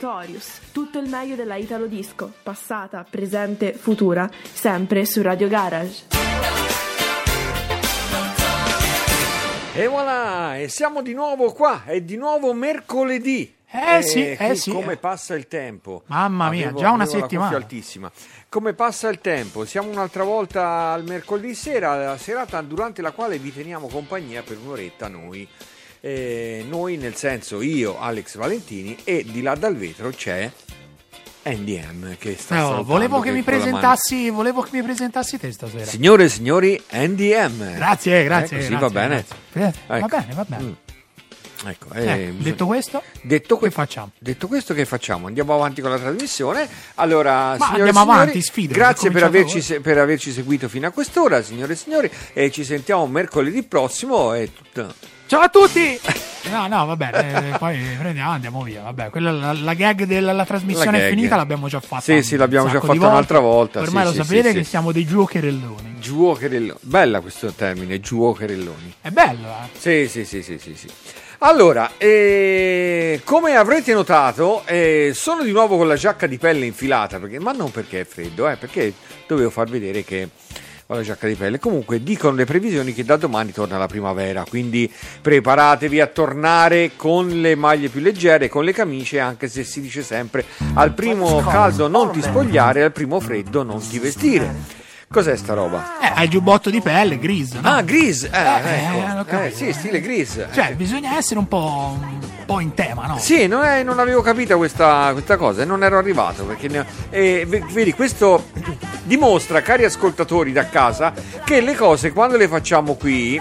Notorious, tutto il meglio della Italo Disco, passata, presente, futura, sempre su Radio Garage. E voilà, e siamo di nuovo qua, è di nuovo mercoledì. Eh sì, eh sì. Come passa il tempo. Mamma mia, Avevo- già una settimana. altissima. Come passa il tempo? Siamo un'altra volta al mercoledì sera, la serata durante la quale vi teniamo compagnia per un'oretta noi. Eh, noi nel senso io, Alex Valentini e di là dal vetro c'è NDM che sta No, volevo che mi presentassi, volevo che mi presentassi te stasera. Signore e signori, NDM. Grazie, grazie. Eh, così grazie, va bene. grazie. Va Ecco. bene, va bene. Mm. Ecco, Eh, eh, detto questo, Detto que- che facciamo? Detto questo, che facciamo? Andiamo avanti con la trasmissione. Allora, signore e andiamo signori, avanti, sfido, Grazie per averci, se- per averci seguito fino a quest'ora, signore e signori. E ci sentiamo mercoledì prossimo. E tutto. Ciao a tutti! No, no, va bene, eh, poi prendiamo, andiamo via. Vabbè, quella, la, la gag della la trasmissione La è finita, l'abbiamo già fatta. Sì, sì, l'abbiamo già fatta volte. un'altra volta, Ormai sì, lo sì, sapete sì, che siamo dei giocherelloni. Giuocherelloni. Bella questo termine, giuocherelloni. È bello, eh? Sì, sì, sì, sì, sì, sì. Allora, eh, come avrete notato, eh, sono di nuovo con la giacca di pelle infilata, perché, ma non perché è freddo, eh, perché dovevo far vedere che ho la giacca di pelle. Comunque dicono le previsioni che da domani torna la primavera, quindi preparatevi a tornare con le maglie più leggere, con le camicie, anche se si dice sempre al primo caldo non ti spogliare, al primo freddo non ti vestire. Cos'è sta roba? Eh, hai il giubbotto di pelle, gris, no? Ah, gris, eh, Eh, ecco. eh, Eh, sì, stile gris. Cioè, bisogna essere un po', un po' in tema, no? Sì, non, è- non avevo capito questa, questa cosa e non ero arrivato perché ne- e ve- vedi questo dimostra, cari ascoltatori da casa, che le cose quando le facciamo qui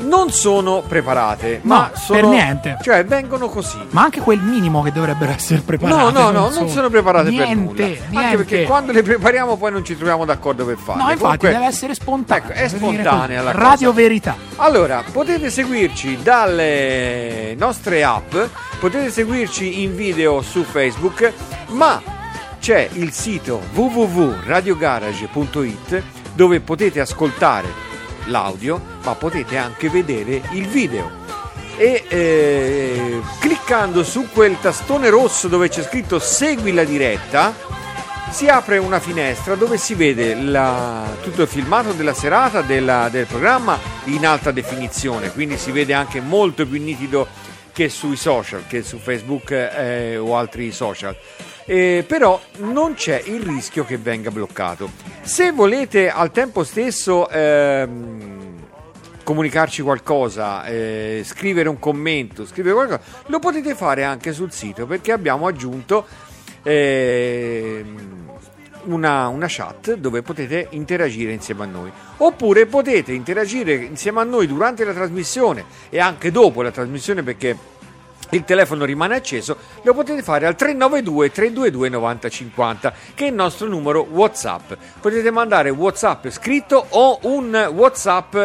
non sono preparate, ma No, sono per niente. cioè vengono così. Ma anche quel minimo che dovrebbero essere preparate. No, no, no, non sono- sono preparate niente, per nulla. Niente, Anche perché quando le prepariamo poi non ci troviamo d'accordo per farle. No, infatti Comunque- deve essere spontanea. Ecco, è spontanea la Radio cosa. Verità. Allora, potete seguirci dalle nostre app, potete seguirci in video su Facebook, ma c'è il sito www.radiogarage.it dove potete ascoltare l'audio, ma potete anche vedere il video. E eh, cliccando su quel tastone rosso dove c'è scritto segui la diretta, si apre una finestra dove si vede la- tutto il filmato della serata della- del programma in alta definizione, quindi si vede anche molto più nitido che sui social, che su Facebook eh, o altri social. Eh, però non c'è il rischio che venga bloccato. Se volete al tempo stesso ehm, comunicarci qualcosa, eh, scrivere un commento, scrivere qualcosa, lo potete fare anche sul sito perché abbiamo aggiunto ehm, una, una chat dove potete interagire insieme a noi. Oppure potete interagire insieme a noi durante la trasmissione e anche dopo la trasmissione perché il telefono rimane acceso, lo potete fare al 392 322 9050 che è il nostro numero WhatsApp. Potete mandare WhatsApp scritto o un WhatsApp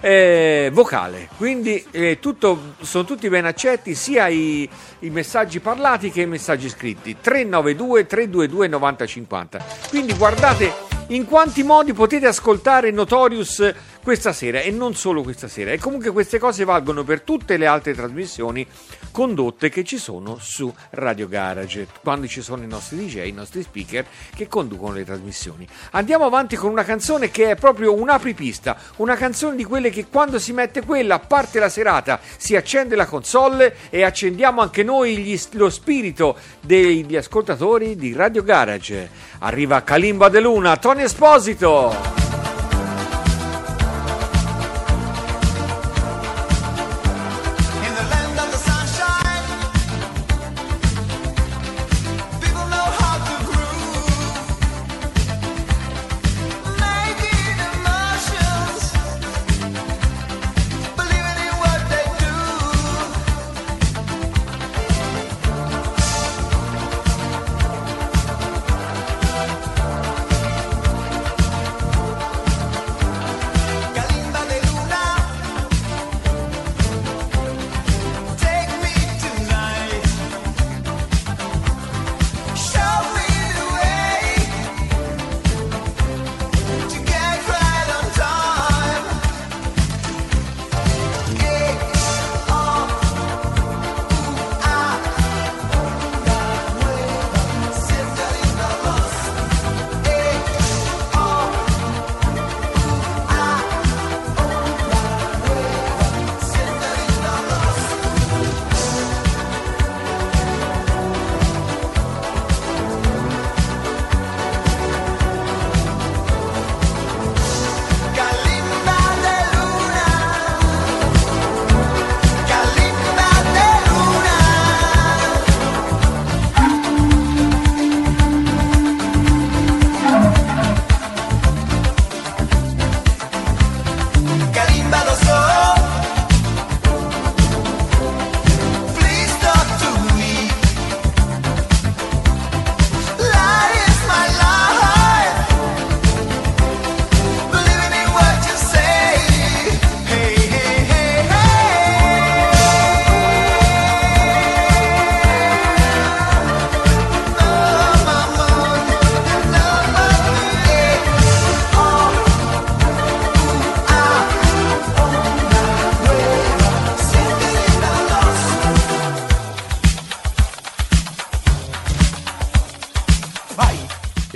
eh, vocale, quindi eh, tutto- sono tutti ben accetti sia i, i messaggi parlati che i messaggi scritti. 392 322 9050. Quindi guardate in quanti modi potete ascoltare Notorious questa sera e non solo questa sera. E comunque queste cose valgono per tutte le altre trasmissioni condotte che ci sono su Radio Garage, quando ci sono i nostri DJ, i nostri speaker che conducono le trasmissioni. Andiamo avanti con una canzone che è proprio un apripista, una canzone di quelle che quando si mette quella, parte la serata, si accende la console e accendiamo anche noi gli- lo spirito degli ascoltatori di Radio Garage. Arriva Kalimba De Luna, Tony Esposito.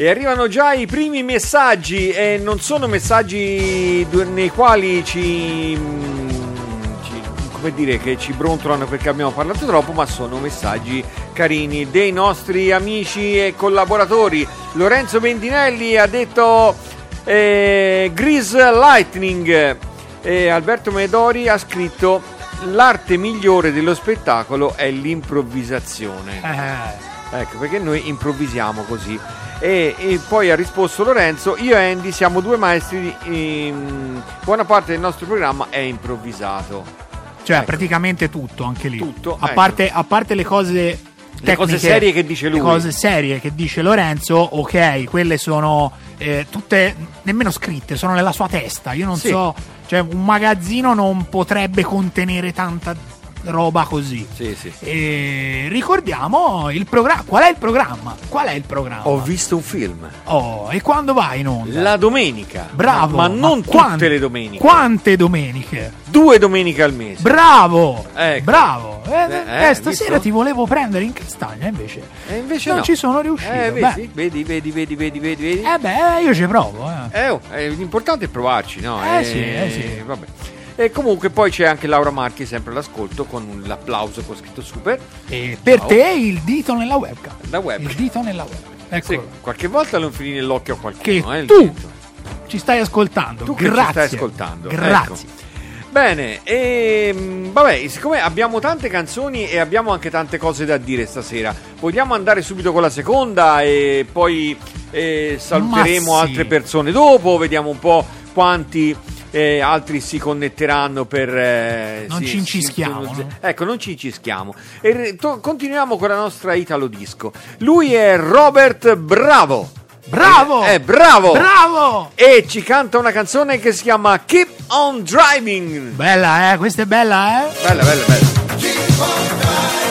E arrivano già i primi messaggi e non sono messaggi nei quali ci, ci- come dire che ci brontolano perché abbiamo parlato troppo, ma sono messaggi carini dei nostri amici e collaboratori. Lorenzo Bendinelli ha detto eh, Grease Lightning e Alberto Medori ha scritto l'arte migliore dello spettacolo è l'improvvisazione. Eh, Ecco, perché noi improvvisiamo così. E, e poi ha risposto Lorenzo, io e Andy siamo due maestri, di- in- buona parte del nostro programma è improvvisato. cioè, Ecco. praticamente tutto, anche lì. Tutto, A, ecco. parte, a parte le cose. Le tecniche, cose serie che dice lui. Le cose serie che dice Lorenzo, ok, quelle sono eh, tutte nemmeno scritte, sono nella sua testa. Io non Sì. so, cioè un magazzino non potrebbe contenere tanta roba così. Sì, sì. E ricordiamo il programma. Qual è il programma? Qual è il programma? Ho visto un film Oh, e quando vai in onda? la domenica. Bravo, ma, ma non quan- tutte le domeniche. Quante domeniche? Due domeniche al mese. Bravo! Ecco. Bravo! Eh, Eh, eh, eh, stasera visto? ti volevo prendere in castagna, invece. e invece non no. ci sono riuscito. Eh, vedi, vedi, vedi, vedi, vedi, vedi, vedi. Eh beh, io ci provo, eh. Eh, oh, eh, l'importante è provarci, no? Eh sì, eh sì. Vabbè. E comunque poi c'è anche Laura Marchi sempre all'ascolto con l'applauso con scritto super E per Ciao. te il dito nella webcam. da web. Il dito nella webcam. Sì, Eccolo. qualche volta lo infili nell'occhio a qualcuno. Che eh, tu ci stai ascoltando. Tu che ci Grazie. stai ascoltando. Grazie. Ecco. Bene, ehm, vabbè, siccome abbiamo tante canzoni e abbiamo anche tante cose da dire stasera, vogliamo andare subito con la seconda e poi eh, saluteremo sì. altre persone dopo, vediamo un po' quanti eh, altri si connetteranno per... eh, Non si- ci incischiamo, no? Ecco, non ci incischiamo. E to- continuiamo con la nostra Italo Disco. Lui è Robert Bravo. Bravo! È bravo! Bravo! e ci canta una canzone che si chiama Keep on Driving. Bella, eh? Questa è bella, eh? Bella, bella, bella. Sometimes I get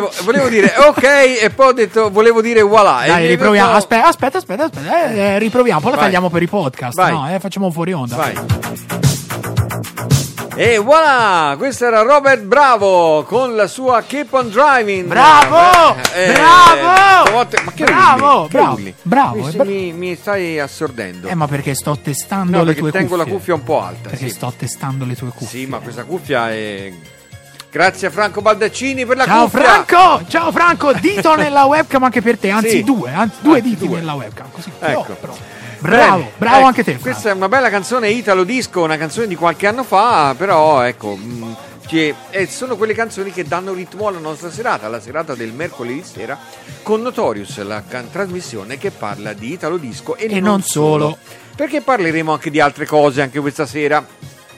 Volevo, volevo dire ok e poi ho detto volevo dire voilà. Dai, riproviamo. venuto- Aspetta, aspetta, aspetta, aspetta. Eh, eh, riproviamo, poi la Vai. tagliamo per i podcast. Vai. No, eh, facciamo fuori onda. Vai. E voilà, questo era Robert Bravo con la sua Keep on Driving. Bravo! Eh, Bravo! stavolta- ma che Bravo! Che Bravo! urli? Bravo, Mi, è bra- mi- mi stai assordendo. Eh, ma perché sto testando no, le perché tue tengo cuffie. la cuffia un po' alta. Perché sì. sto testando le tue cuffie. Sì, ma questa cuffia è. Grazie a Franco Baldaccini per la Ciao cuffia. Franco! Ciao Franco! Dito nella webcam anche per te, anzi Sì. due, anzi due Anzi, diti due. nella webcam. Così. Ecco. Però, però. Bravo, Bene, bravo ecco, anche te. Franco. Questa è una bella canzone Italo Disco, una canzone di qualche anno fa, però ecco. mh, che eh, sono quelle canzoni che danno ritmo alla nostra serata, la serata del mercoledì sera con Notorious, la can- trasmissione che parla di Italo Disco e, E non solo. Perché parleremo anche di altre cose anche questa sera,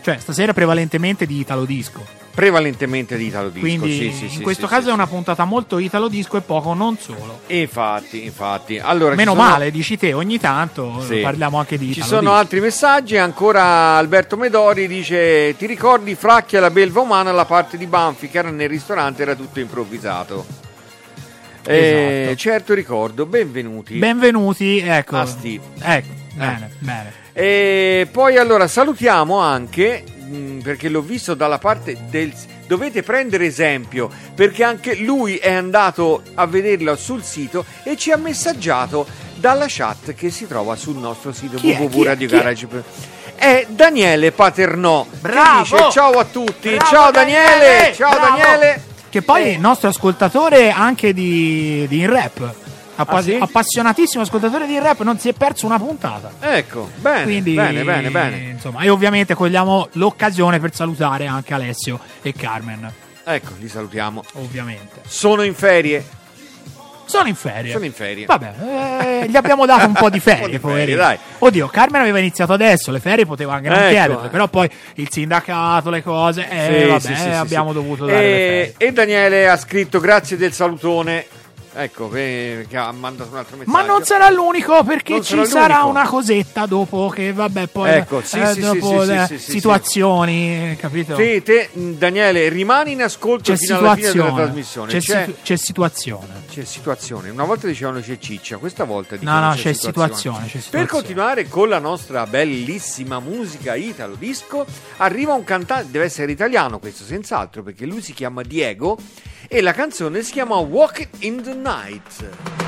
Cioè, stasera prevalentemente di Italo Disco. Prevalentemente di Italo Disco. Quindi sì, sì, in sì, questo caso è una puntata molto Italo Disco e poco non solo. Infatti, infatti. Allora, ci Meno sono- male, dici te, ogni tanto parliamo anche di Ci Italo sono Disco. altri messaggi, ancora Alberto Medori dice ti ricordi Fracchia la belva umana la parte di Banfi che era nel ristorante era tutto improvvisato. Eh, Esatto. certo ricordo, benvenuti. Benvenuti, ecco. A Steve. Ecco, bene, bene. E poi allora salutiamo anche, mh, perché l'ho visto dalla parte del... Dovete prendere esempio, perché anche lui è andato a vederlo sul sito e ci ha messaggiato dalla chat che si trova sul nostro sito Chi è? È? È Daniele Paternò Bravo! che dice ciao a tutti, Bravo, ciao Daniele, Daniele! ciao Bravo! Daniele. Che poi Eh. il nostro ascoltatore anche di, di in rap. Appa- Ah, sì? Appassionatissimo ascoltatore di rap, non si è perso una puntata. Ecco, bene, Quindi, bene, bene, bene. Insomma, e ovviamente cogliamo l'occasione per salutare anche Alessio e Carmen. Ecco, li salutiamo. Ovviamente. Sono in ferie. Sono in ferie. Sono in ferie. Vabbè, eh, gli abbiamo dato un po' di Un po' ferie, di ferie, dai. Oddio, Carmen aveva iniziato adesso, le ferie poteva anche non Ecco, chiederle, eh. però poi il sindacato, le cose, eh, Sì, vabbè, sì, sì, abbiamo dovuto dare e, ferie. e Daniele ha scritto grazie del salutone. Ecco, che, che ha mandato un altro messaggio. Ma non sarà l'unico perché Non ci sarà sarà una cosetta dopo che vabbè poi Ecco, sì, eh, sì, sì, dopo sì, le sì, sì, sì, situazioni, capito? Te, te, Daniele, rimani in ascolto C'è fino alla fine della situazione. trasmissione. C'è, C'è, c'è situazione. c'è situazione. Una volta dicevano c'è ciccia, questa volta No, dicono no, c'è, c'è situazione, c'è Per situazione. continuare con la nostra bellissima musica italo disco, arriva un cantante, deve essere italiano questo senz'altro, perché lui si chiama Diego e la canzone si chiama Walk in the Night.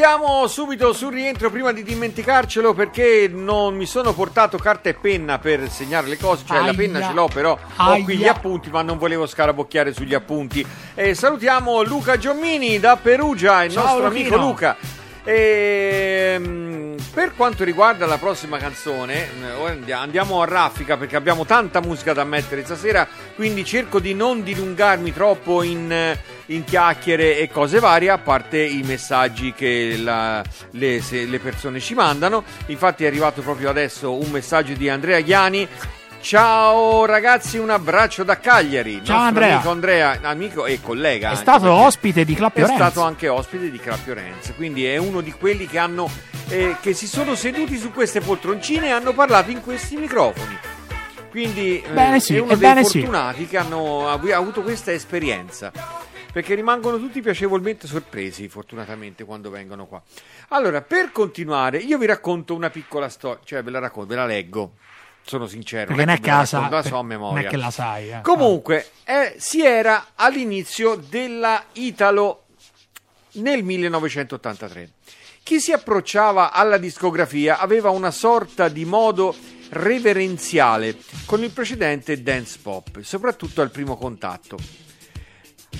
Salutiamo subito sul rientro prima di dimenticarcelo perché non mi sono portato carta e penna per segnare le cose, cioè la Aia. penna ce l'ho però ho qui gli Aia. appunti ma non volevo scarabocchiare sugli appunti. E salutiamo Luca Giommini da Perugia, il Ciao, nostro Luchino. amico Luca. E, per quanto riguarda la prossima canzone, eh, andiamo a raffica perché abbiamo tanta musica da mettere stasera, quindi cerco di non dilungarmi troppo in, eh, in chiacchiere e cose varie, a parte i messaggi che la- le, se- le persone ci mandano. Infatti è arrivato proprio adesso un messaggio di Andrea Ghiani. Ciao ragazzi, un abbraccio da Cagliari. Ciao, Andrea. amico Andrea, amico e collega. È anche, stato ospite di Clappio è Renzi. stato anche ospite di Clappio Renzi, quindi è uno di quelli che hanno eh, che si sono seduti su queste poltroncine e hanno parlato in questi microfoni. Quindi eh, Bene sì, è uno ebbene dei sì. fortunati che hanno avu- avuto questa esperienza. Perché rimangono tutti piacevolmente sorpresi, fortunatamente, quando vengono qua. Allora, per continuare, io vi racconto una piccola storia, cioè ve la racconto, ve la leggo. Sono sincero, Perché non è che la la sa- racconto, la so a non memoria. è che la sai, eh. Comunque, eh, si era all'inizio della Italo nel 1983. Chi si approcciava alla discografia aveva una sorta di modo reverenziale con il precedente dance pop, soprattutto al primo contatto.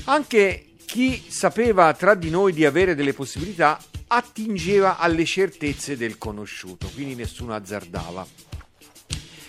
Anche chi sapeva tra di noi di avere delle possibilità attingeva alle certezze del conosciuto, quindi nessuno azzardava.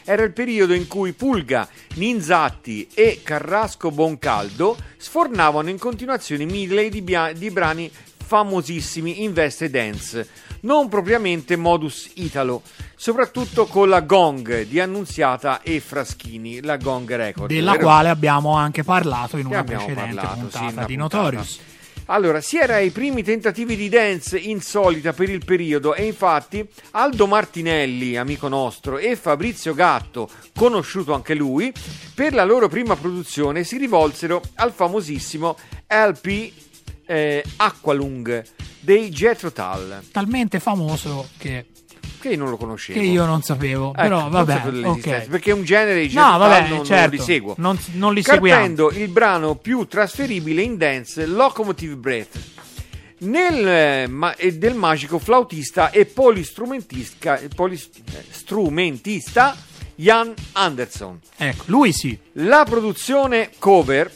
Era il periodo in cui Pulga, Ninzatti e Carrasco Boncaldo sfornavano in continuazione mille di, bia- di brani famosissimi in veste dance, non propriamente modus italo, soprattutto con la Gong di Annunziata e Fraschini, la Gong Record. della vero? quale abbiamo anche parlato in una precedente parlato, sì, puntata in una di puntata. Notorious. Allora, si era ai primi tentativi di dance insolita per il periodo e infatti Aldo Martinelli, amico nostro, e Fabrizio Gatto, conosciuto anche lui, per la loro prima produzione si rivolsero al famosissimo LP eh, Aqualung dei Jethro Tull, Talmente famoso che, che io non lo conoscevo. che io non sapevo. Ecco, però non vabbè, sapevo dell'esistenza, ok. perché è un genere di No, vabbè, non, non certo, li seguo. non, non li seguiamo. Carpendo il brano più trasferibile in dance, Locomotive Breath. Nel, eh, ma- del magico flautista e polistrumentista, polistrumentista Jan Anderson. Ecco, lui sì. La produzione cover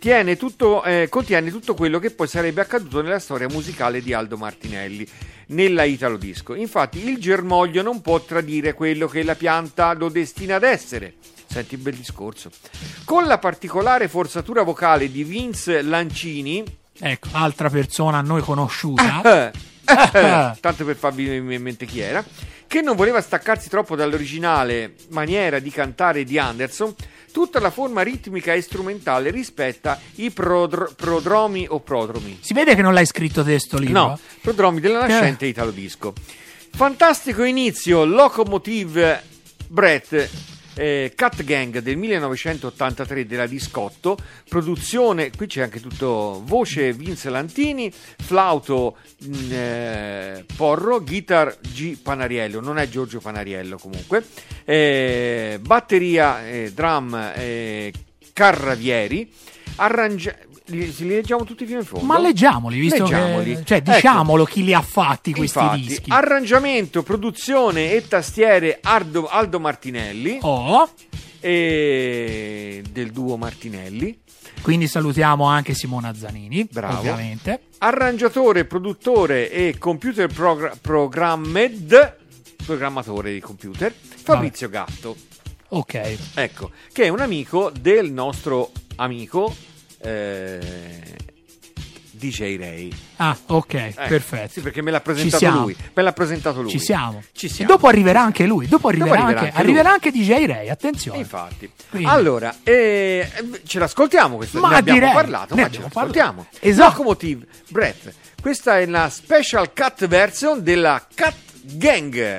tiene tutto, eh, contiene tutto quello che poi sarebbe accaduto nella storia musicale di Aldo Martinelli nella Italo Disco. Infatti il germoglio non può tradire quello che la pianta lo destina ad essere. Senti il bel discorso. Con la particolare forzatura vocale di Vince Lancini, Ecco, altra persona a noi conosciuta. eh, eh, tanto per farvi in mente chi era, che non voleva staccarsi troppo dall'originale maniera di cantare di Anderson, tutta la forma ritmica e strumentale rispetta i prodr- prodromi o prodromi. Si vede che non l'hai scritto testo libro? No, prodromi della nascente Italo Disco. Fantastico inizio, Locomotive Breath. Eh, Cat Gang del 1983 della Discotto, produzione, qui c'è anche tutto voce Vince Lantini, flauto mh, eh, Porro, guitar G Panariello, non è Giorgio Panariello comunque, eh, batteria, eh, drum eh, Carravieri, arrangia- li, li leggiamo tutti fino in fondo? Ma leggiamoli, visto Leggiamoli. che... Cioè, Ecco. diciamolo chi li ha fatti questi Infatti, dischi. arrangiamento, produzione e tastiere Aldo, Aldo Martinelli Oh, e del duo Martinelli. quindi salutiamo anche Simona Zanini, Bravo. ovviamente. Arrangiatore, produttore e computer progra- programmed, programmatore di computer, Fabrizio Gatto. Ok. Ecco, che è un amico del nostro amico eh, DJ Ray. Ah, ok, Ecco, perfetto. Sì, perché me l'ha presentato lui. Me l'ha presentato lui. Ci siamo. Ci E siamo. dopo arriverà anche lui. Dopo arriverà, arriverà anche, arriverà anche DJ Ray, attenzione. Infatti. Quindi- Allora, eh, ce l'ascoltiamo questo, Ma ne abbiamo direi, parlato, ne ma ce abbiamo l'ascoltiamo. parlato. Esatto. Locomotive Breath. Questa è la special cut version della Cat Gang.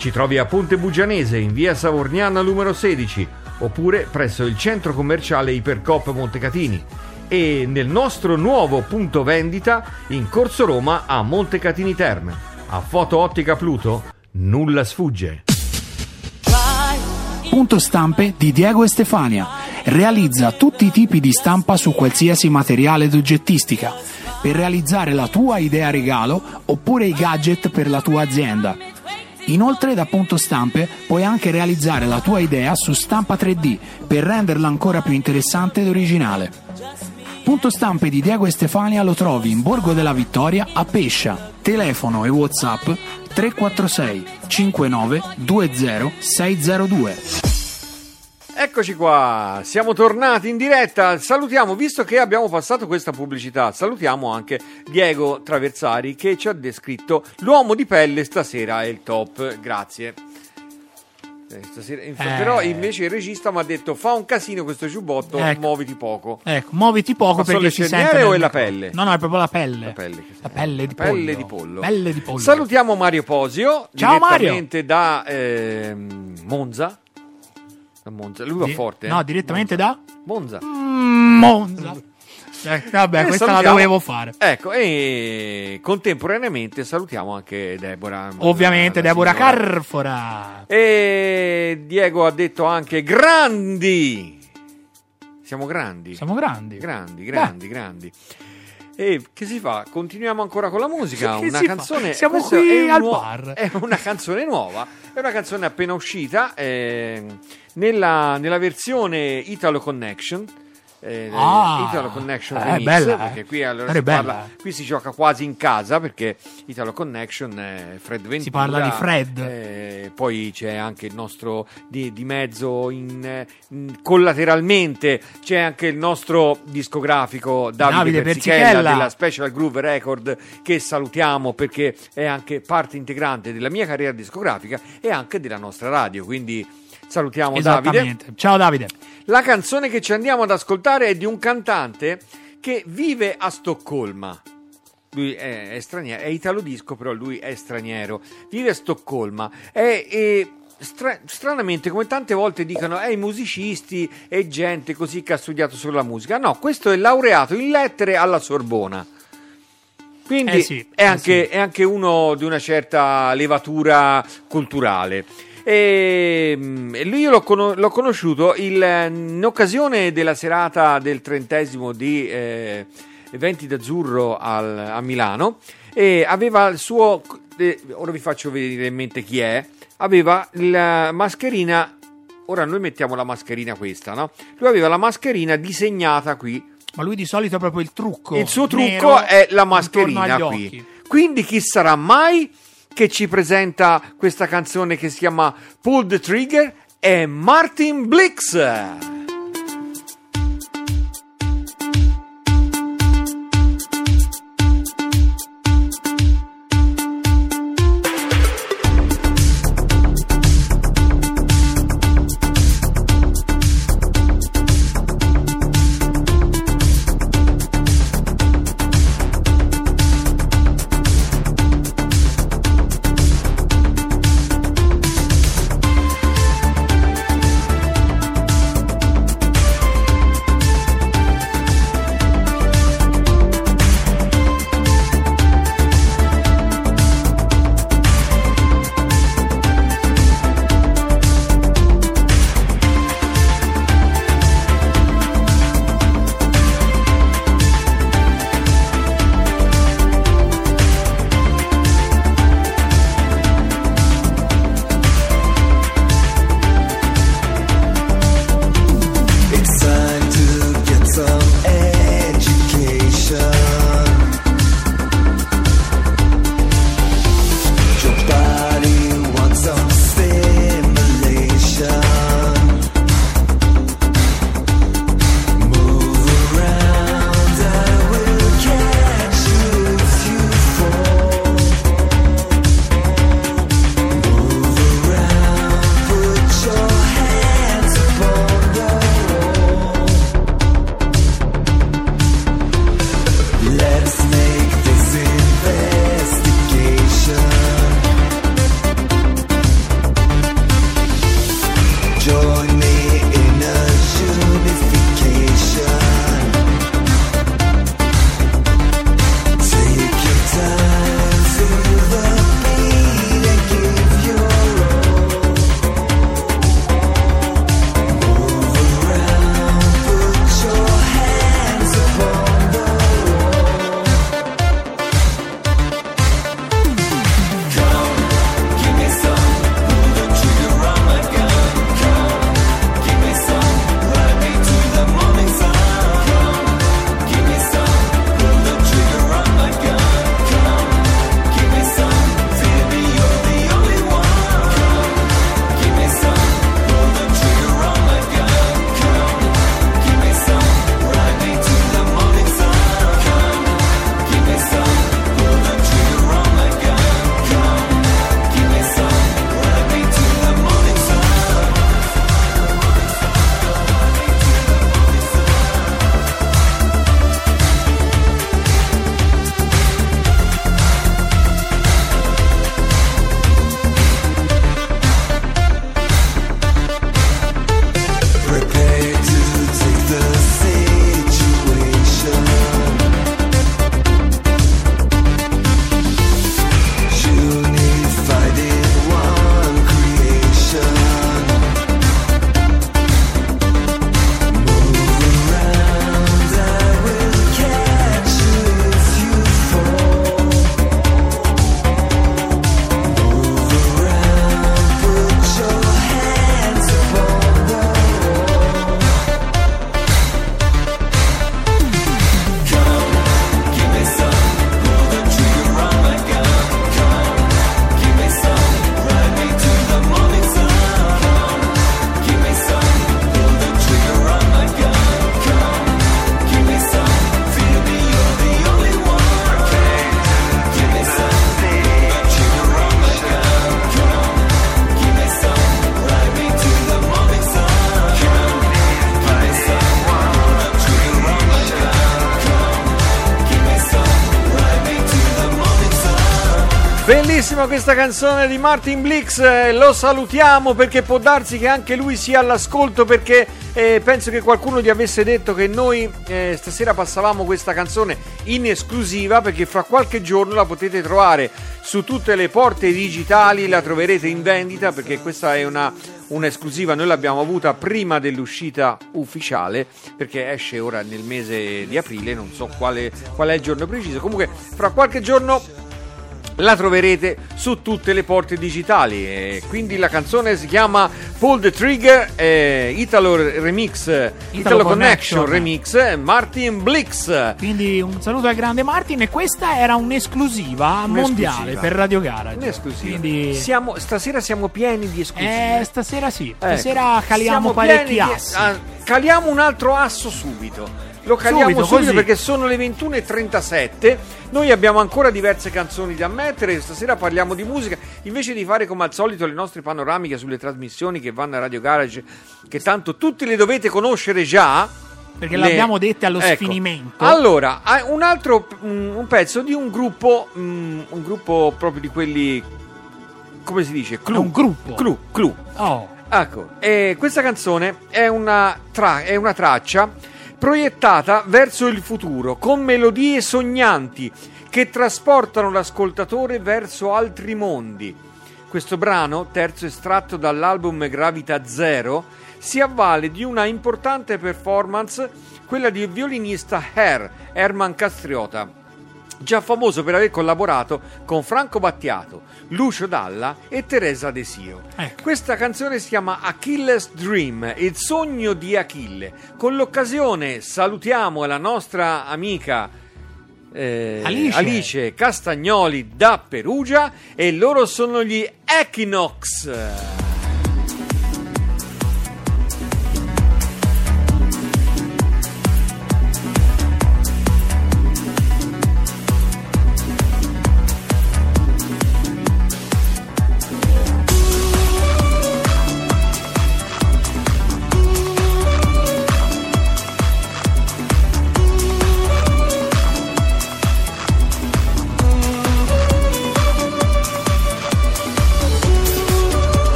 Ci trovi a Ponte Bugianese in via Savorniana numero 16 oppure presso il centro commerciale Ipercop Montecatini e nel nostro nuovo punto vendita in Corso Roma a Montecatini Terme. A Foto Ottica Pluto nulla sfugge. Punto stampe di Diego e Stefania. Realizza tutti i tipi di stampa su qualsiasi materiale d'oggettistica per realizzare la tua idea regalo oppure i gadget per la tua azienda. Inoltre da Punto Stampe puoi anche realizzare la tua idea su stampa 3D per renderla ancora più interessante ed originale. Punto Stampe di Diego e Stefania lo trovi in Borgo della Vittoria a Pescia. Telefono e WhatsApp 346 59 20 602. Eccoci qua, siamo tornati in diretta. Salutiamo, visto che abbiamo passato questa pubblicità, salutiamo anche Diego Traversari che ci ha descritto l'uomo di pelle stasera è il top. Grazie. Eh, stasera- Eh. Però invece il regista mi ha detto fa un casino questo giubbotto, Ecco. muoviti poco. Ecco, muoviti poco Ma perché si sente o è la pelle? No, no, è proprio la pelle. La pelle, La pelle di Pelle pollo. di pollo. Pelle di pollo. Salutiamo Mario Posio, Ciao, direttamente da ehm, Monza. Da Monza. Lui va Di- forte. eh? No, direttamente da Monza. Mm, Monza. Eh, vabbè, E questa la salutiamo- dovevo fare. Ecco, e contemporaneamente salutiamo anche Deborah. Ovviamente la Deborah signora. Carfora. E Diego ha detto anche grandi. Siamo grandi. Siamo grandi. Grandi, grandi, grandi. E che si fa? Continuiamo ancora con la musica. Che una si fa? canzone. Siamo qui al nuo- bar. È una canzone nuova. È una canzone appena uscita. eh, nella, nella versione Italo Connection. Eh, Ah, Italo Connection eh, Remix, bella, eh. perché qui, allora si parla- eh. qui si gioca quasi in casa perché Italo Connection è Fred Ventura parla di Fred. eh, poi c'è anche il nostro di, di mezzo in, eh, in- collateralmente c'è anche il nostro discografico Davide, Davide Persichella. della Special Groove Record che salutiamo perché è anche parte integrante della mia carriera discografica e anche della nostra radio quindi salutiamo Davide. Ciao Davide. la canzone che ci andiamo ad ascoltare è di un cantante che vive a Stoccolma. Lui è, è straniero, è italo disco, però lui è straniero. Vive a Stoccolma. È, è stra- stranamente, come tante volte dicono, è i musicisti e gente così che ha studiato solo la musica. No, questo è laureato in lettere alla Sorbona. Quindi Eh sì, è, eh anche, sì. è anche uno di una certa levatura culturale. E, mm, e lui io l'ho, cono- l'ho conosciuto il- in occasione della serata del trentesimo di eh, Eventi d'Azzurro al- a Milano e aveva il suo eh, ora vi faccio vedere in mente chi è aveva la mascherina ora noi mettiamo la mascherina questa no? lui aveva la mascherina disegnata qui Ma lui di solito è proprio il trucco. il suo trucco è la mascherina qui. occhi. Quindi chi sarà mai che ci presenta questa canzone che si chiama Pull the Trigger? È Martin Blix. Questa canzone di Martin Blix, eh, lo salutiamo perché può darsi che anche lui sia all'ascolto perché eh, penso che qualcuno gli avesse detto che noi eh, stasera passavamo questa canzone in esclusiva perché fra qualche giorno la potete trovare su tutte le porte digitali, la troverete in vendita perché questa è una un'esclusiva, noi l'abbiamo avuta prima dell'uscita ufficiale perché esce ora nel mese di aprile, non so quale, qual è il giorno preciso, comunque fra qualche giorno la troverete su tutte le porte digitali. E quindi la canzone si chiama Pull the Trigger eh, Italo Remix, Italo, Connection, Connection. Remix, eh, Martin Blix. Quindi un saluto al grande Martin e questa era un'esclusiva mondiale per Radio Garage. Un'esclusiva. Quindi Siamo, stasera siamo pieni di esclusive. eh, stasera sì, Ecco. stasera caliamo Siamo parecchi pieni di- assi. ah, caliamo un altro asso subito. Lo caliamo Subito, subito, perché sono le 21.37. Noi abbiamo ancora diverse canzoni da mettere. Stasera parliamo di musica. Invece di fare come al solito le nostre panoramiche sulle trasmissioni che vanno a Radio Garage, che tanto tutti le dovete conoscere già. Perché le- l'abbiamo dette allo Ecco. sfinimento. Allora, ah, un altro mm, un pezzo di un gruppo, mm, un gruppo proprio di quelli. Come si dice? Clou. È un gruppo. Clou, clou. Oh, Ecco, e questa canzone è una, tra- è una traccia proiettata verso il futuro, con melodie sognanti che trasportano l'ascoltatore verso altri mondi. Questo brano, terzo estratto dall'album Gravita Zero, si avvale di una importante performance, quella del violinista Her, Herman Castriota, già famoso per aver collaborato con Franco Battiato, Lucio Dalla e Teresa Desio. Ecco. Questa canzone si chiama Achilles Dream, il sogno di Achille. Con l'occasione salutiamo la nostra amica eh, Alice. Castagnoli da Perugia e loro sono gli Equinox.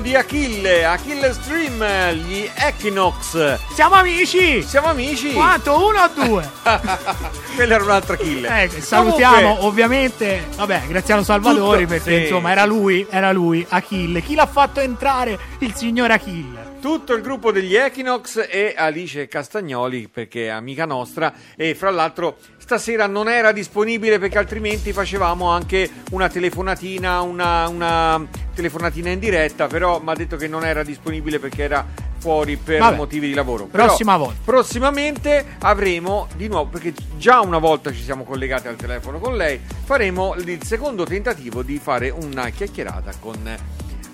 Di Achille, Achille Stream, gli Equinox. Siamo amici! Siamo amici? Quanto? Uno o due? Quella era un'altra Achille. Eh, salutiamo Comunque, ovviamente, vabbè, Graziano Salvatori Tutto, perché sì. insomma era lui, era lui, Achille. Chi l'ha fatto entrare? Il signor Achille. tutto il gruppo degli Equinox e Alice Castagnoli perché è amica nostra e fra l'altro stasera non era disponibile perché altrimenti facevamo anche una telefonatina, una, una telefonatina in diretta, però mi ha detto che non era disponibile perché era fuori per Vabbè. motivi di lavoro. Però Prossima volta. Prossimamente avremo di nuovo, perché già una volta ci siamo collegati al telefono con lei, faremo il secondo tentativo di fare una chiacchierata con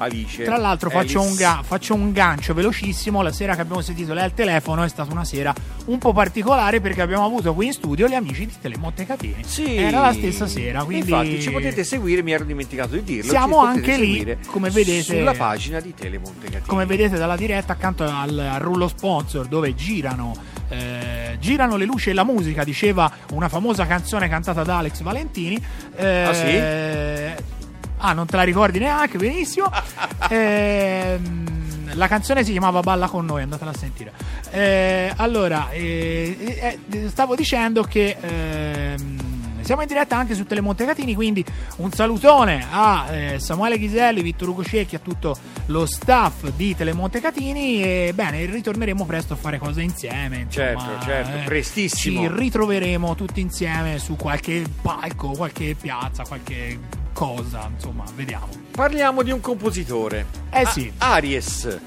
Alice. Tra l'altro faccio un, ga- faccio un gancio velocissimo, la sera che abbiamo sentito lei al telefono è stata una sera un po' particolare perché abbiamo avuto qui in studio gli amici di Telemonte Catini. Sì. Era la stessa sera, quindi Infatti ci potete seguire, mi ero dimenticato di dirlo. Siamo anche lì, come vedete- sulla pagina di Telemonte Catini. come vedete dalla diretta accanto al, al rullo sponsor dove girano eh, girano le luci e la musica diceva una famosa canzone cantata da Alex Valentini Eh, Ah, sì? Ah non te la ricordi neanche benissimo Ehm, la canzone si chiamava Balla con noi, andatela a sentire. Eh, allora, eh, eh, stavo dicendo che ehm, siamo in diretta anche su Telemonte Catini, quindi un salutone a eh, Samuele Ghiselli, Vittor Ugo Cecchi, a tutto lo staff di Telemonte Catini e bene, ritorneremo presto a fare cose insieme. insomma, Certo, certo, prestissimo. Ci ritroveremo tutti insieme su qualche palco, qualche piazza, qualche cosa, insomma, vediamo. Parliamo di un compositore. Eh A- sì. Aries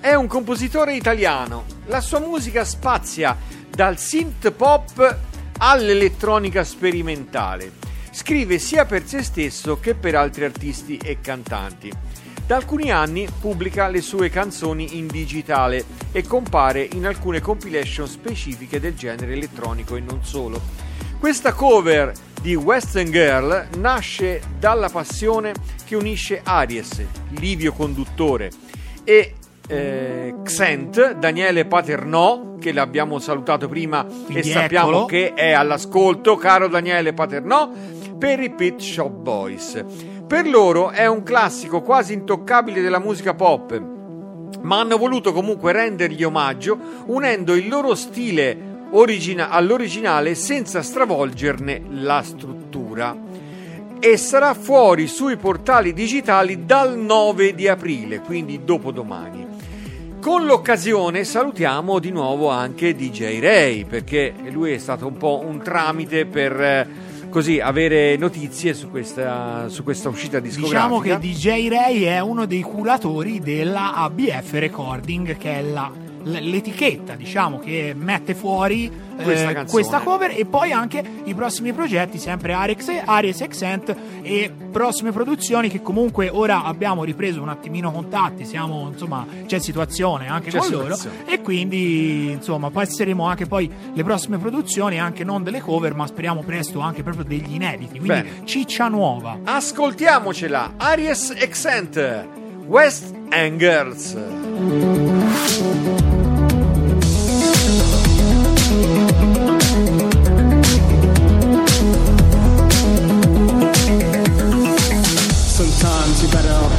è un compositore italiano. La sua musica spazia dal synth pop all'elettronica sperimentale. Scrive sia per se stesso che per altri artisti e cantanti. Da alcuni anni pubblica le sue canzoni in digitale e compare in alcune compilation specifiche del genere elettronico e non solo. Questa cover di Western Girl nasce dalla passione che unisce Aries, Livio Conduttore, e eh, Xent, Daniele Paternò, che l'abbiamo salutato prima Quindi e sappiamo eccolo. che è all'ascolto, caro Daniele Paternò, per i Pit Shop Boys. Per loro è un classico quasi intoccabile della musica pop, ma hanno voluto comunque rendergli omaggio unendo il loro stile origina- all'originale senza stravolgerne la struttura. E sarà fuori sui portali digitali dal 9 di aprile, quindi dopodomani. Con l'occasione salutiamo di nuovo anche DJ Ray, perché lui è stato un po' un tramite per eh, così avere notizie su questa, su questa uscita Diciamo discografica. che DJ Ray è uno dei curatori della ABF Recording, che è la- l'etichetta, diciamo, che mette fuori eh, Questa canzone. questa cover e poi anche i prossimi progetti, sempre Ares, Aries Accent e prossime produzioni che comunque ora abbiamo ripreso un attimino contatti, siamo, insomma, c'è situazione anche C'è con loro situazione. e quindi, insomma, passeremo anche poi le prossime produzioni, anche non delle cover, ma speriamo presto anche proprio degli inediti, quindi Bene. ciccia nuova. Ascoltiamocela, Aries Accent, West and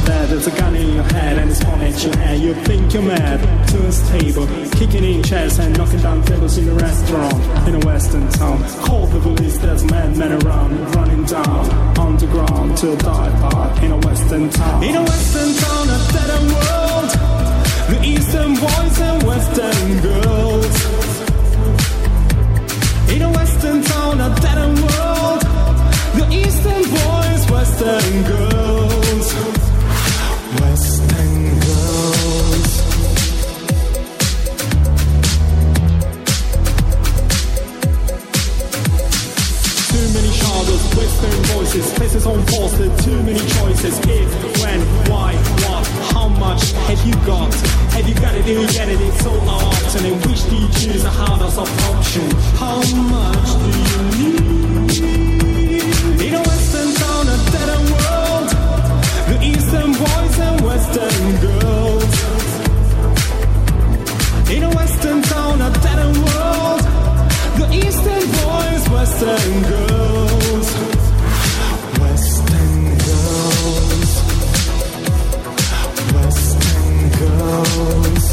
There's a gun in your head and it's pointing at your head. You think you're mad. To a table, kicking in chairs and knocking down tables in a restaurant in a western town. Call the police. There's a madman around, running down underground to a dive bar in a western town. In a western town, a dead end world. The eastern boys and western girls. In a western town, a dead end world. The eastern boys, western girls. Voices, on poster, too many choices. If, when, why, what, how much have you got? Have you got it, do you get it? It's all out. And which do you choose? How does function? How much do you need? In a western town, a dead end world. The eastern boys and western girls. In a western town, a dead end world. The eastern boys. Western girls. Oh.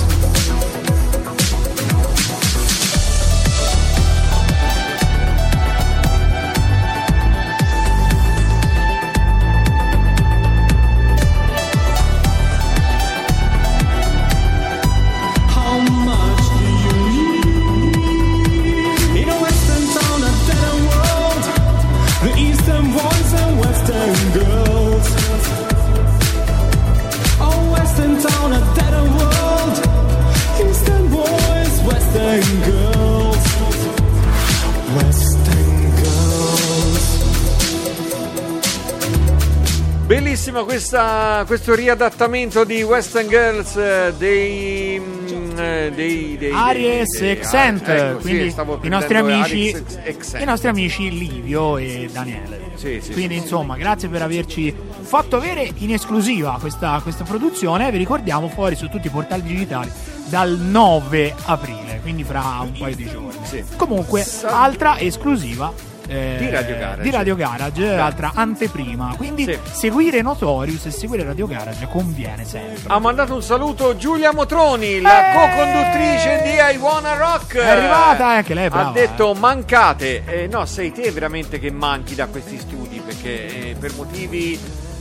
Bellissima questa, questo riadattamento di Western Girls eh, dei, mm, eh, dei, dei Aries dei- Accent, ah, ecco, sì, quindi stavo i nostri amici, Aries i nostri amici Livio e Daniele. Sì, sì, quindi sì. insomma, grazie per averci fatto avere in esclusiva questa, questa produzione. Vi ricordiamo fuori su tutti i portali digitali dal 9 aprile, quindi fra un paio di giorni. Sì. Comunque, altra esclusiva. Eh, Di Radio Garage. di Radio Garage, altra anteprima. Quindi Sì. seguire Notorious e seguire Radio Garage conviene sempre. Ha mandato un saluto Giulia Motroni, la Eh! co-conduttrice di I Wanna Rock. È arrivata, anche lei brava, Ha detto mancate. Eh, no, sei te veramente che manchi da questi studi perché eh, per motivi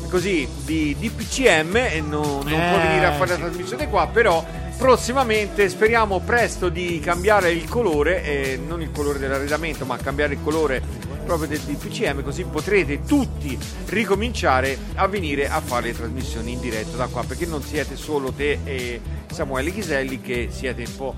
così di, di PCM eh, non, non Eh, può venire a fare sì. la trasmissione qua, però prossimamente speriamo presto di cambiare il colore, eh, non il colore dell'arredamento, ma cambiare il colore proprio del, del PCM, così potrete tutti ricominciare a venire a fare le trasmissioni in diretta da qua, perché non siete solo te e Samuele Ghiselli che siete un po'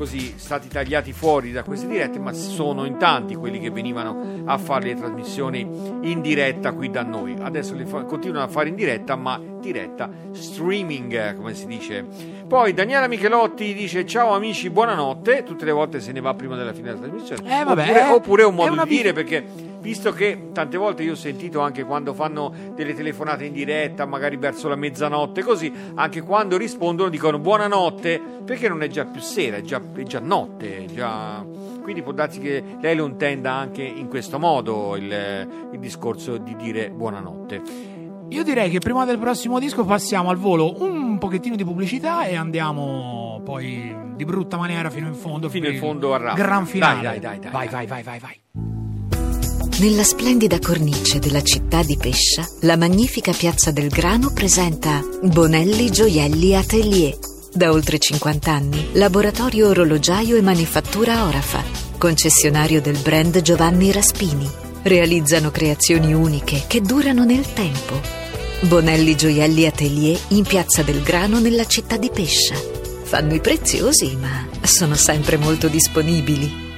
così stati tagliati fuori da queste dirette, ma sono in tanti quelli che venivano a fare le trasmissioni in diretta qui da noi. Adesso le fa- continuano a fare in diretta, ma diretta streaming, eh, come si dice. Poi Daniela Michelotti dice ciao amici, buonanotte, tutte le volte se ne va prima della fine della trasmissione. Eh, vabbè, oppure, oppure è un modo di dire perché visto che tante volte io ho sentito anche quando fanno delle telefonate in diretta, magari verso la mezzanotte, così anche quando rispondono dicono buonanotte, perché non è già più sera, è già, è già notte, è già... quindi può darsi che lei lo intenda anche in questo modo il, il discorso di dire buonanotte. Io direi che prima del prossimo disco passiamo al volo un pochettino di pubblicità e andiamo poi di brutta maniera fino in fondo. Fino in fondo al raffica. Gran finale. Dai, dai, dai, dai, vai, dai. vai, vai, vai, vai. Nella splendida cornice della città di Pescia, la magnifica piazza del Grano presenta Bonelli Gioielli Atelier. Da oltre 50 anni, laboratorio orologiaio e manifattura Orafa, concessionario del brand Giovanni Raspini. Realizzano creazioni uniche che durano nel tempo. Bonelli Gioielli Atelier in piazza del Grano nella città di Pescia. Fanno i preziosi, ma sono sempre molto disponibili.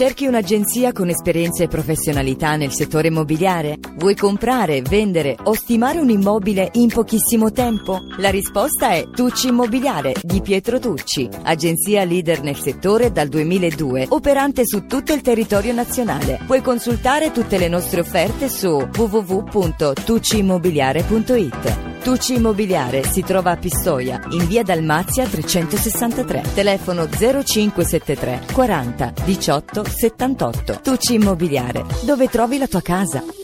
Cerchi un'agenzia con esperienza e professionalità nel settore immobiliare? Vuoi comprare, vendere o stimare un immobile in pochissimo tempo? La risposta è Tucci Immobiliare di Pietro Tucci, agenzia leader nel settore dal 2002, operante su tutto il territorio nazionale. Puoi consultare tutte le nostre offerte su www.tucciimmobiliare.it. Tucci Immobiliare si trova a Pistoia, in via Dalmazia 363. Telefono 0573 40 18 78. Tucci Immobiliare, dove trovi la tua casa.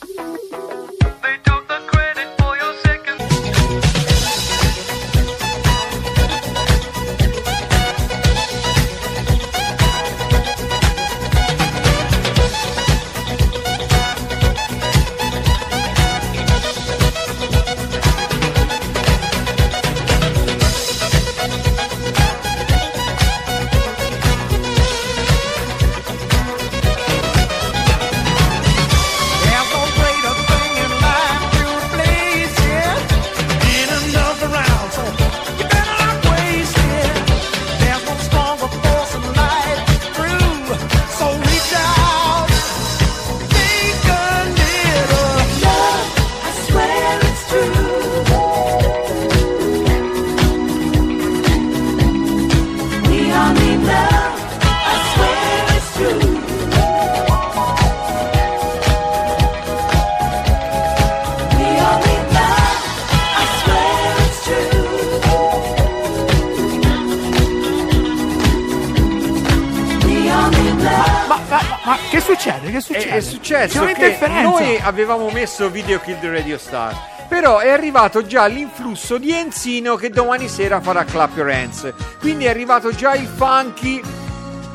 Succede? Che succede? È, è successo C'è che noi avevamo messo Video Kill the Radio Star. Però è arrivato già l'influsso di Enzino che domani sera farà Clap Your Hands. Quindi è arrivato già il funky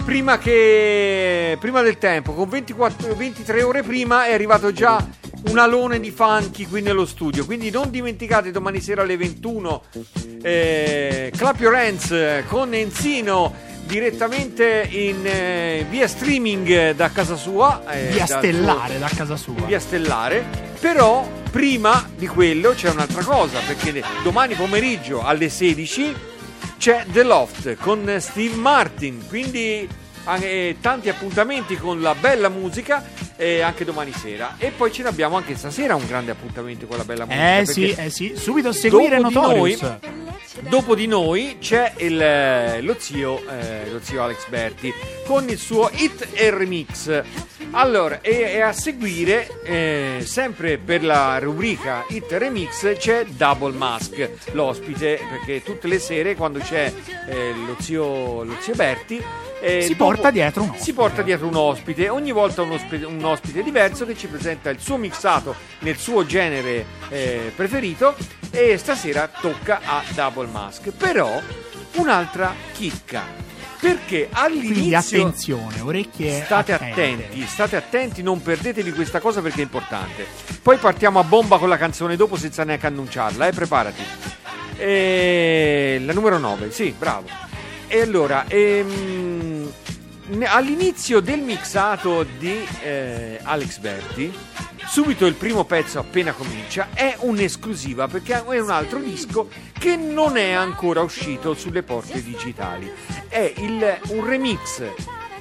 prima, che, prima del tempo, con 24, 23 ore prima è arrivato già un alone di funky qui nello studio. Quindi non dimenticate domani sera alle 21 eh, Clap Your Hands eh, con Enzino direttamente in eh, via streaming da casa sua. eh, Via dal stellare suo- da casa sua. via stellare. Però prima di quello c'è un'altra cosa, perché domani pomeriggio alle 16 c'è The Loft con Steve Martin, quindi eh, tanti appuntamenti con la bella musica e anche domani sera. E poi ce l'abbiamo anche stasera un grande appuntamento con la bella musica. Eh sì, eh sì, subito a seguire dopo di Notorious. noi- Dopo di noi c'è il, eh, lo, zio, eh, lo zio Alex Berti con il suo Hit e Remix. Allora, e, e a seguire, eh, sempre per la rubrica Hit Remix, c'è Double Mask, l'ospite, perché tutte le sere quando c'è eh, lo, zio, lo zio Berti... eh, Si porta dietro un ospite. Si porta dietro un ospite, ogni volta un ospite, un ospite diverso che ci presenta il suo mixato nel suo genere eh, preferito e stasera tocca a Double Mask. Però un'altra chicca. Perché Quindi all'inizio attenzione, orecchie State attente. attenti, state attenti, non perdetevi questa cosa perché è importante. Poi partiamo a bomba con la canzone dopo senza neanche annunciarla, eh, preparati. E... La numero 9, sì, bravo. E allora, ehm, all'inizio del mixato di eh, Alex Berti, subito il primo pezzo appena comincia è un'esclusiva perché è un altro disco che non è ancora uscito sulle porte digitali. È il- un remix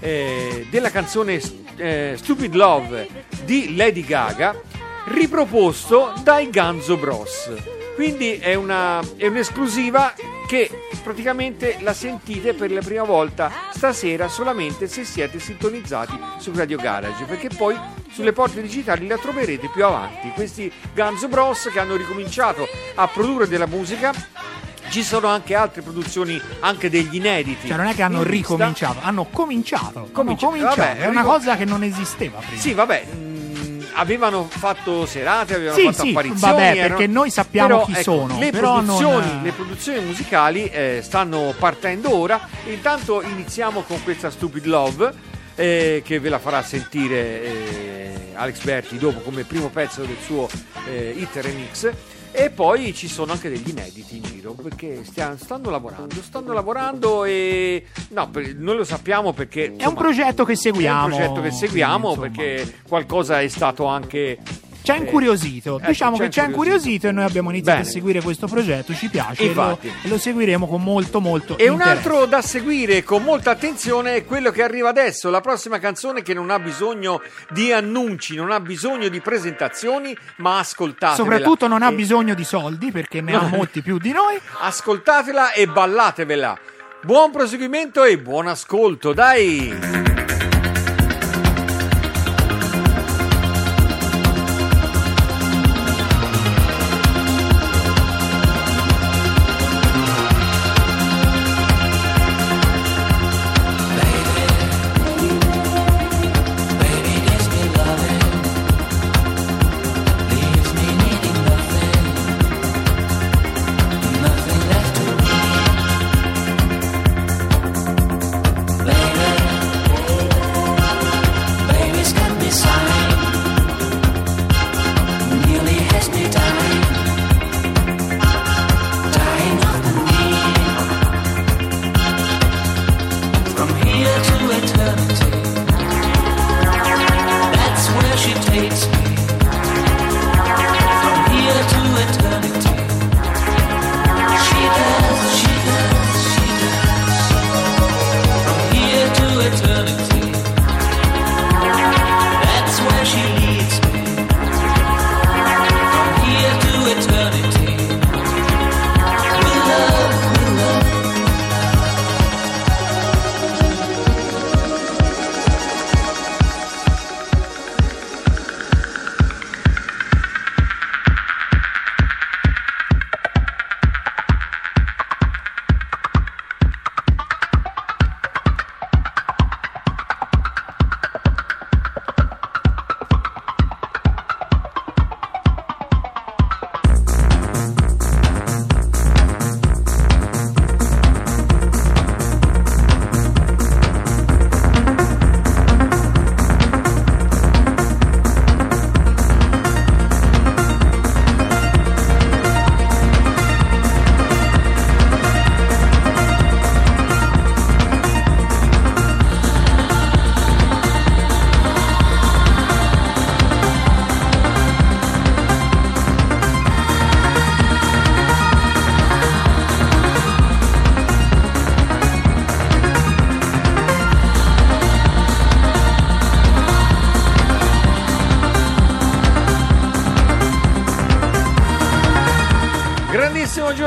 eh, della canzone eh, Stupid Love di Lady Gaga riproposto dai Ganzo Bros. Quindi è, una, è un'esclusiva che praticamente la sentite per la prima volta stasera solamente se siete sintonizzati su Radio Garage, perché poi sulle porte digitali la troverete più avanti. Questi Ganzo Bros che hanno ricominciato a produrre della musica. Ci sono anche altre produzioni, anche degli inediti. Cioè non è che hanno ricominciato, hanno cominciato. Cominci- hanno cominciato. vabbè, è una rico- cosa che non esisteva prima. Sì, vabbè. Avevano fatto serate, avevano Sì, fatto sì, apparizioni. vabbè, erano- perché noi sappiamo Però, chi ecco, sono, Le, produzioni, non- le produzioni musicali eh, stanno partendo ora. Intanto iniziamo con questa Stupid Love. eh, che ve la farà sentire eh, Alex Berti dopo come primo pezzo del suo eh, hit remix. E poi ci sono anche degli inediti in giro perché stia- stanno lavorando, stanno lavorando e no, noi lo sappiamo perché È un insomma, progetto che seguiamo. è un progetto che seguiamo insomma. perché qualcosa è stato anche. Ci ha eh, incuriosito, ecco, diciamo ci ha che ci ha incuriosito e noi abbiamo iniziato Bene. a seguire questo progetto, ci piace e lo, lo seguiremo con molto molto E un interesse. altro da seguire con molta attenzione è quello che arriva adesso, la prossima canzone che non ha bisogno di annunci, non ha bisogno di presentazioni, ma ascoltatela. Soprattutto non ha bisogno di soldi perché ne ha molti più di noi. Ascoltatela e ballatevela. Buon proseguimento e buon ascolto, dai!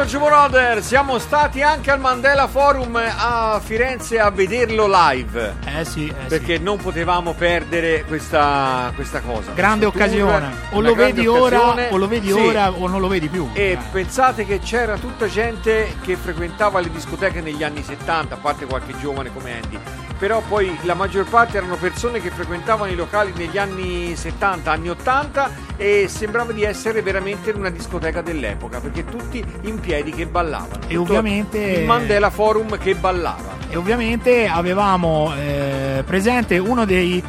Giorgio Moroder, siamo stati anche al Mandela Forum a Firenze a vederlo live. Eh sì, eh sì. Perché non potevamo perdere questa, questa cosa. Grande Questo tour, occasione. O una lo grande vedi ora, occasione. o lo vedi Sì. ora, o non lo vedi più. E Eh. pensate che c'era tutta gente che frequentava le discoteche negli anni 70, a parte qualche giovane come Andy. Però poi la maggior parte erano persone che frequentavano i locali negli anni 70, anni 80 e sembrava di essere veramente in una discoteca dell'epoca, perché tutti in piedi che ballavano. E ovviamente- il Mandela Forum che ballava. E ovviamente avevamo eh, presente uno dei.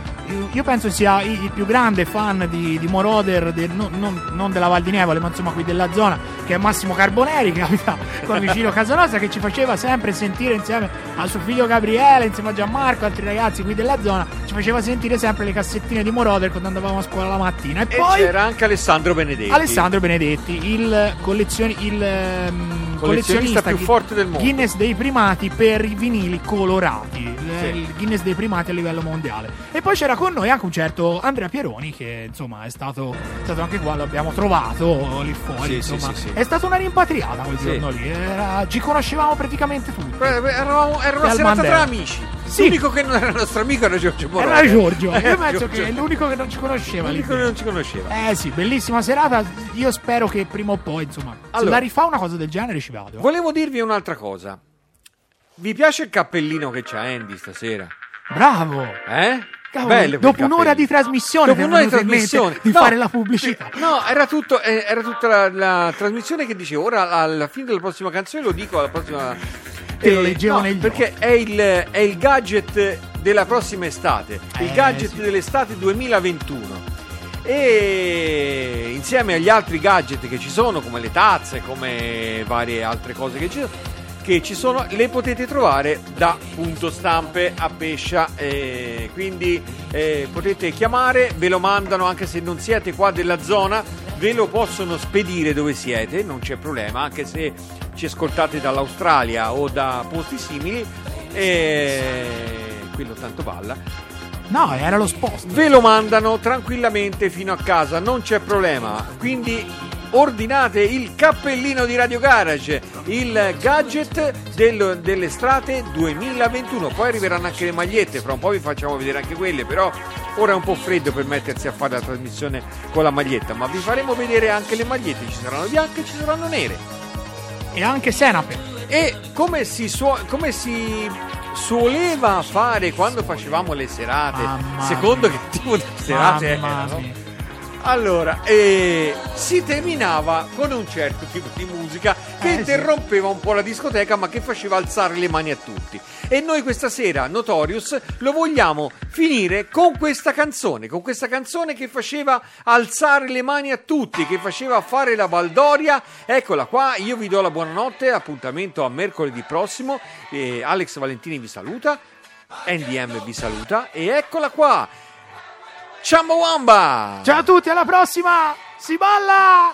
Io penso sia il più grande fan di, di Moroder, del- non, non- non della Val di Nevole, ma insomma qui della zona, che è Massimo Carboneri, che abita qua vicino a casa nostra, che ci faceva sempre sentire insieme a suo figlio Gabriele, insieme a Gianmarco, altri ragazzi qui della zona, faceva sentire sempre le cassettine di Moroder quando andavamo a scuola la mattina. E, E poi c'era anche Alessandro Benedetti. Alessandro Benedetti, il, collezioni- il ehm, Collezionista più Gui- forte del mondo. Guinness dei primati per i vinili colorati, il- Sì. il Guinness dei primati a livello mondiale. E poi c'era con noi anche un certo Andrea Pieroni che insomma è stato, è stato anche qua, l'abbiamo trovato lì fuori, Sì, insomma. sì. È stata una rimpatriata quel giorno lì, era- ci conoscevamo praticamente tutti. Eravamo, era una serata Mandela. tra amici. L'unico che non era nostro amico era Giorgio Moroder. Era Giorgio, io Era penso Giorgio. che è l'unico che non ci conosceva lì. L'unico che non ci conosceva. Eh sì, bellissima serata. Io spero che prima o poi, insomma, se Allora. la rifà una cosa del genere ci vado. Volevo dirvi un'altra cosa. Vi piace il cappellino che c'ha Andy stasera? Bravo! Eh? Cavolo, Bello dopo un'ora di trasmissione Dopo un'ora di trasmissione di No, fare la pubblicità. No, era, tutto, eh, era tutta la, la trasmissione che dicevo. Ora alla fine della prossima canzone lo dico alla prossima. Te lo leggevo no, Perché è il, è il gadget della prossima estate. Il Eh, gadget sì. dell'estate 2021. E insieme agli altri gadget che ci sono, come le tazze, come varie altre cose che ci sono, che ci sono le potete trovare da punto stampe a Pescia. eh, quindi eh, potete chiamare, ve lo mandano anche se non siete qua della zona, ve lo possono spedire dove siete, non c'è problema, anche se ci ascoltate dall'Australia o da posti simili. E quello tanto balla. No, era lo spost. Ve lo mandano tranquillamente fino a casa, non c'è problema. Quindi ordinate il cappellino di Radio Garage, il gadget del- dell'estate 2021. Poi arriveranno anche le magliette, fra un po' vi facciamo vedere anche quelle, però ora è un po' freddo per mettersi a fare la trasmissione con la maglietta, ma vi faremo vedere anche le magliette, ci saranno bianche e ci saranno nere. E anche Senape. E come si, suo- come si suoleva fare quando facevamo le serate, Mamma secondo mia. che tipo di serate Mamma erano? mia. Allora, eh, si terminava con un certo tipo di musica che Eh, sì. interrompeva un po' la discoteca ma che faceva alzare le mani a tutti. E noi questa sera, Notorious, lo vogliamo finire con questa canzone, con questa canzone che faceva alzare le mani a tutti, che faceva fare la baldoria. Eccola qua, io vi do la buonanotte, appuntamento a mercoledì prossimo. Eh, Alex Valentini vi saluta, NDM vi saluta e eccola qua. Ciambawamba! Ciao a tutti, alla prossima! Si balla!